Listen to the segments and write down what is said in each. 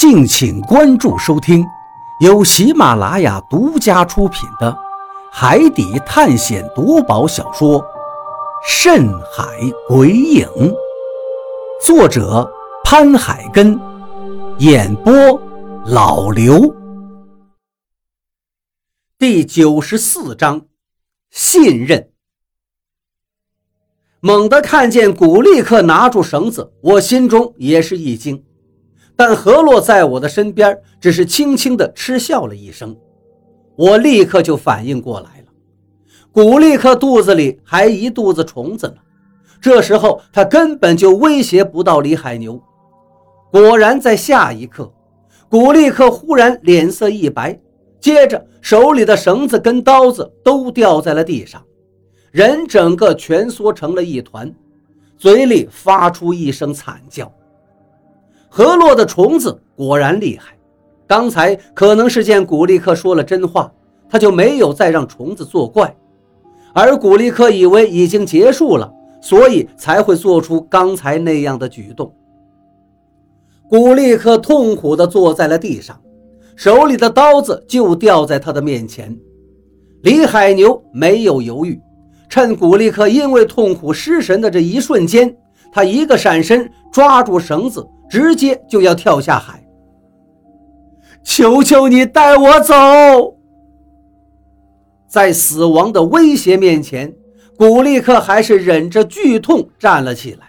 敬请关注收听，由喜马拉雅独家出品的《海底探险夺宝小说》《深海鬼影》，作者潘海根，演播老刘。第九十四章，信任。猛地看见古立克拿住绳子，我心中也是一惊。但何洛在我的身边，只是轻轻地嗤笑了一声，我立刻就反应过来了。古力克肚子里还一肚子虫子呢，这时候他根本就威胁不到李海牛。果然，在下一刻，古力克忽然脸色一白，接着手里的绳子跟刀子都掉在了地上，人整个蜷缩成了一团，嘴里发出一声惨叫。河洛的虫子果然厉害，刚才可能是见古力克说了真话，他就没有再让虫子作怪，而古力克以为已经结束了，所以才会做出刚才那样的举动。古力克痛苦地坐在了地上，手里的刀子就掉在他的面前。李海牛没有犹豫，趁古力克因为痛苦失神的这一瞬间，他一个闪身抓住绳子。直接就要跳下海！求求你带我走！在死亡的威胁面前，古力克还是忍着剧痛站了起来。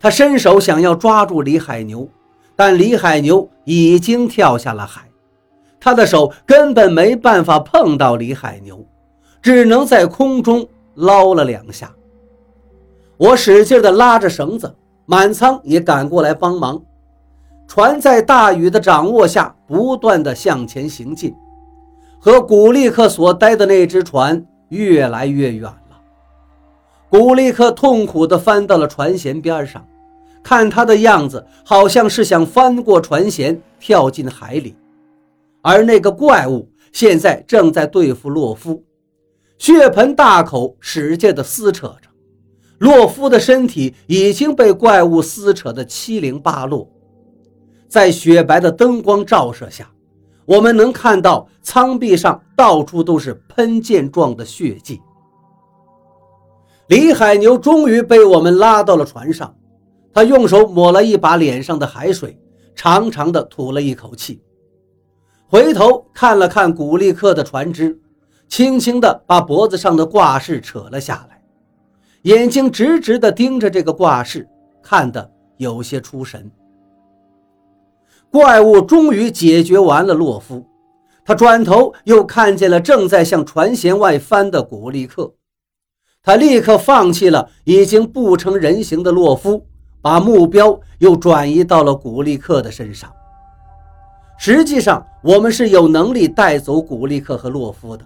他伸手想要抓住李海牛，但李海牛已经跳下了海，他的手根本没办法碰到李海牛，只能在空中捞了两下。我使劲地拉着绳子。满仓也赶过来帮忙，船在大雨的掌握下不断的向前行进，和古力克所待的那只船越来越远了。古力克痛苦地翻到了船舷边上，看他的样子，好像是想翻过船舷跳进海里。而那个怪物现在正在对付洛夫，血盆大口使劲地撕扯着。洛夫的身体已经被怪物撕扯得七零八落，在雪白的灯光照射下，我们能看到舱壁上到处都是喷溅状的血迹。李海牛终于被我们拉到了船上，他用手抹了一把脸上的海水，长长的吐了一口气，回头看了看古力克的船只，轻轻地把脖子上的挂饰扯了下来。眼睛直直地盯着这个挂饰，看得有些出神。怪物终于解决完了洛夫，他转头又看见了正在向船舷外翻的古力克，他立刻放弃了已经不成人形的洛夫，把目标又转移到了古力克的身上。实际上，我们是有能力带走古力克和洛夫的，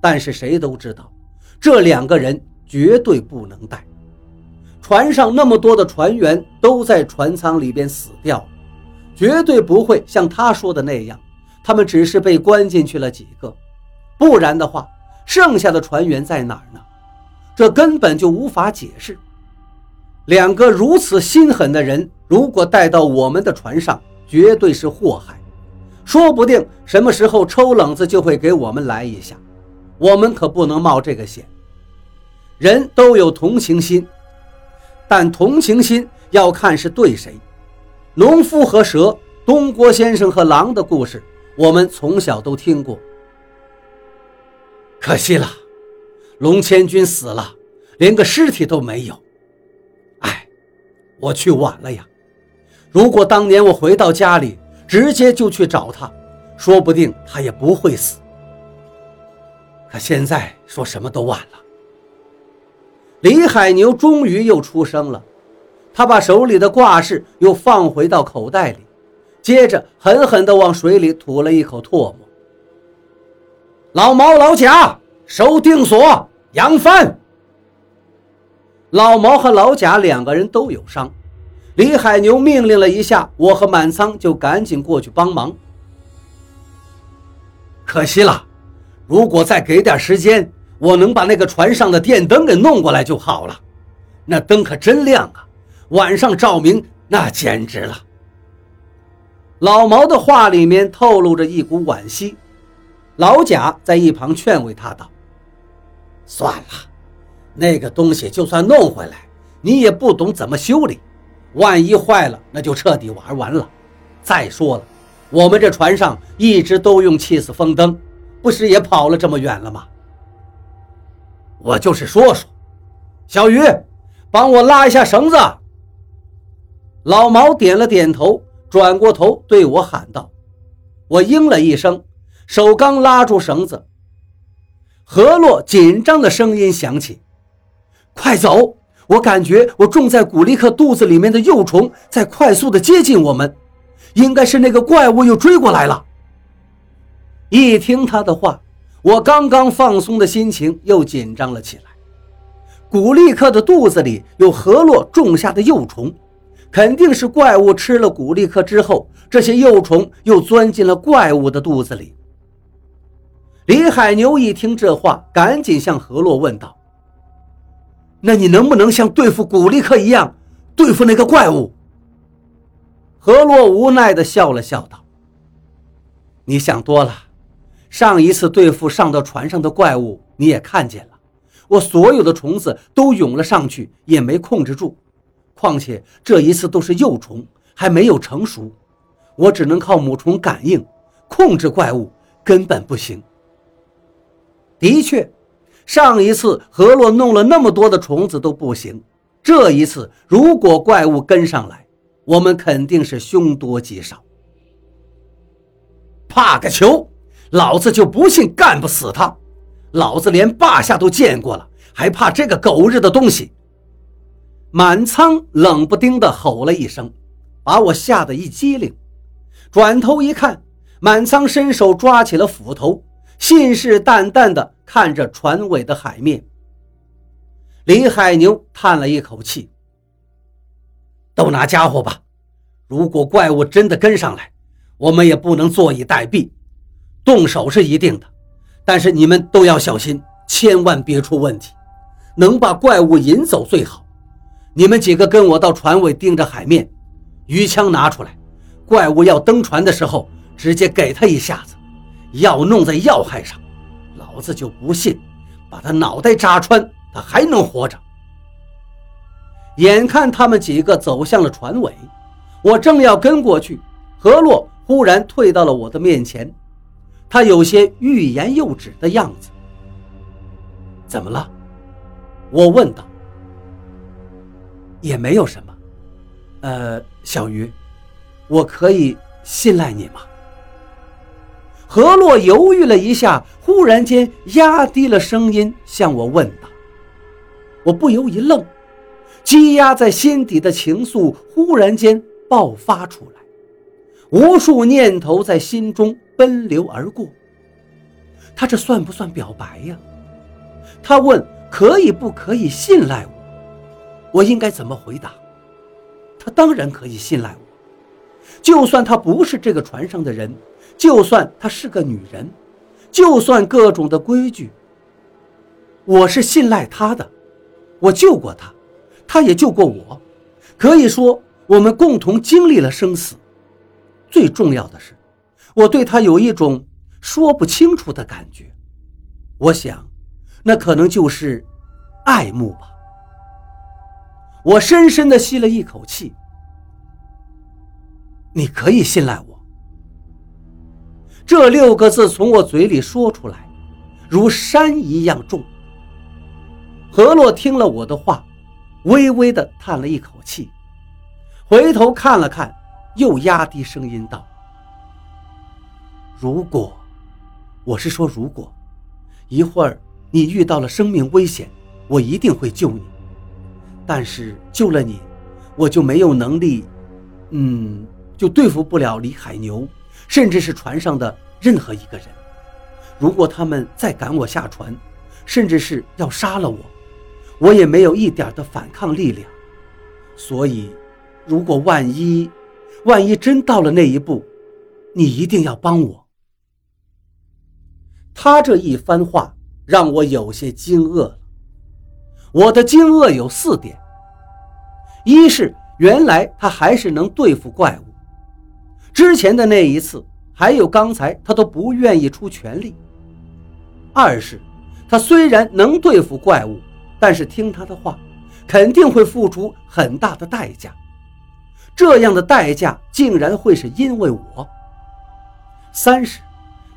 但是谁都知道，这两个人。绝对不能带！船上那么多的船员都在船舱里边死掉了，绝对不会像他说的那样，他们只是被关进去了几个，不然的话，剩下的船员在哪儿呢？这根本就无法解释。两个如此心狠的人，如果带到我们的船上，绝对是祸害，说不定什么时候抽冷子就会给我们来一下，我们可不能冒这个险。人都有同情心，但同情心要看是对谁。农夫和蛇，东郭先生和狼的故事，我们从小都听过。可惜了，龙千军死了，连个尸体都没有。哎，我去晚了呀！如果当年我回到家里，直接就去找他，说不定他也不会死。可现在说什么都晚了。李海牛终于又出声了，他把手里的挂饰又放回到口袋里，接着狠狠地往水里吐了一口唾沫。老毛、老贾收定锁，扬帆。老毛和老贾两个人都有伤，李海牛命令了一下，我和满仓就赶紧过去帮忙。可惜了，如果再给点时间。我能把那个船上的电灯给弄过来就好了，那灯可真亮啊，晚上照明那简直了。老毛的话里面透露着一股惋惜。老贾在一旁劝慰他道：“算了，那个东西就算弄回来，你也不懂怎么修理，万一坏了，那就彻底玩完了。再说了，我们这船上一直都用气死风灯，不是也跑了这么远了吗？我就是说说。小鱼，帮我拉一下绳子。”老毛点了点头，转过头对我喊道：“我应了一声。”手刚拉住绳子，何洛紧张的声音响起：“快走！我感觉我种在古力克肚子里面的幼虫在快速的接近我们，应该是那个怪物又追过来了。”一听他的话，我刚刚放松的心情又紧张了起来。古力克的肚子里有何洛种下的幼虫，肯定是怪物吃了古力克之后，这些幼虫又钻进了怪物的肚子里。李海牛一听这话，赶紧向何洛问道：“那你能不能像对付古力克一样对付那个怪物？”何洛无奈地笑了笑道：“你想多了。上一次对付上到船上的怪物，你也看见了，我所有的虫子都涌了上去，也没控制住。况且这一次都是幼虫，还没有成熟，我只能靠母虫感应控制怪物，根本不行。”的确，上一次何洛弄了那么多的虫子都不行，这一次如果怪物跟上来，我们肯定是凶多吉少。怕个球！老子就不信干不死他！老子连霸下都见过了，还怕这个狗日的东西！满仓冷不丁地吼了一声，把我吓得一激灵。转头一看，满仓伸手抓起了斧头。信誓旦旦地看着船尾的海面，李海牛叹了一口气：“都拿家伙吧！如果怪物真的跟上来，我们也不能坐以待毙，动手是一定的，但是你们都要小心，千万别出问题，能把怪物引走最好。你们几个跟我到船尾盯着海面，鱼枪拿出来，怪物要登船的时候，直接给他一下子。”要弄在要害上，老子就不信，把他脑袋扎穿，他还能活着。眼看他们几个走向了船尾，我正要跟过去，何洛忽然退到了我的面前，他有些欲言又止的样子。怎么了？我问道。也没有什么。呃，小鱼，我可以信赖你吗？何洛犹豫了一下，忽然间压低了声音向我问道：“我不由一愣，积压在心底的情愫忽然间爆发出来，无数念头在心中奔流而过。他这算不算表白呀？他问可以不可以信赖我？我应该怎么回答？他当然可以信赖我，就算他不是这个船上的人。”就算她是个女人，就算各种的规矩，我是信赖她的。我救过她，她也救过我，可以说我们共同经历了生死。最重要的是，我对她有一种说不清楚的感觉。我想，那可能就是爱慕吧。我深深的吸了一口气。你可以信赖我。这六个字从我嘴里说出来，如山一样重。何洛听了我的话，微微的叹了一口气，回头看了看，又压低声音道：“如果，我是说如果，一会儿你遇到了生命危险，我一定会救你。但是救了你，我就没有能力，嗯，就对付不了李海牛。”甚至是船上的任何一个人，如果他们再赶我下船，甚至是要杀了我，我也没有一点的反抗力量。所以，如果万一，万一真到了那一步，你一定要帮我。他这一番话让我有些惊愕了。我的惊愕有四点：一是原来他还是能对付怪物。之前的那一次，还有刚才，他都不愿意出全力。二是，他虽然能对付怪物，但是听他的话，肯定会付出很大的代价。这样的代价竟然会是因为我。三是，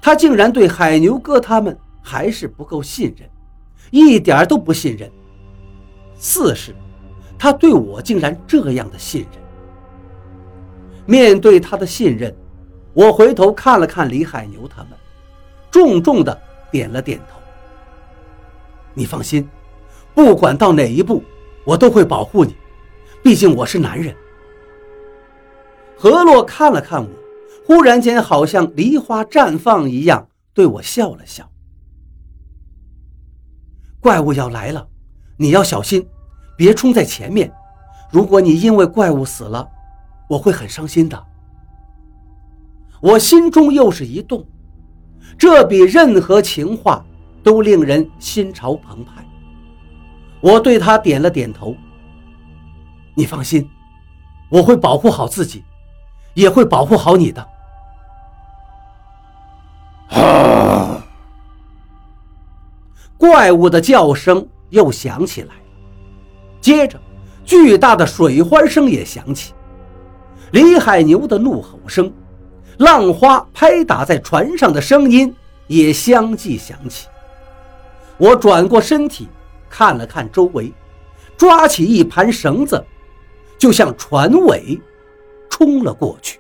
他竟然对海牛哥他们还是不够信任，一点都不信任。四是，他对我竟然这样的信任。面对他的信任，我回头看了看李海牛他们，重重的点了点头。你放心，不管到哪一步，我都会保护你，毕竟我是男人。何洛看了看我，忽然间好像梨花绽放一样，对我笑了笑。怪物要来了，你要小心，别冲在前面。如果你因为怪物死了，我会很伤心的。我心中又是一动，这比任何情话都令人心潮澎湃。我对他点了点头。你放心，我会保护好自己。也会保护好你的。啊！怪物的叫声又响起来了，接着巨大的水花声也响起，李海牛的怒吼声，浪花拍打在船上的声音也相继响起。我转过身体看了看周围，抓起一盘绳子，就向船尾。冲了过去。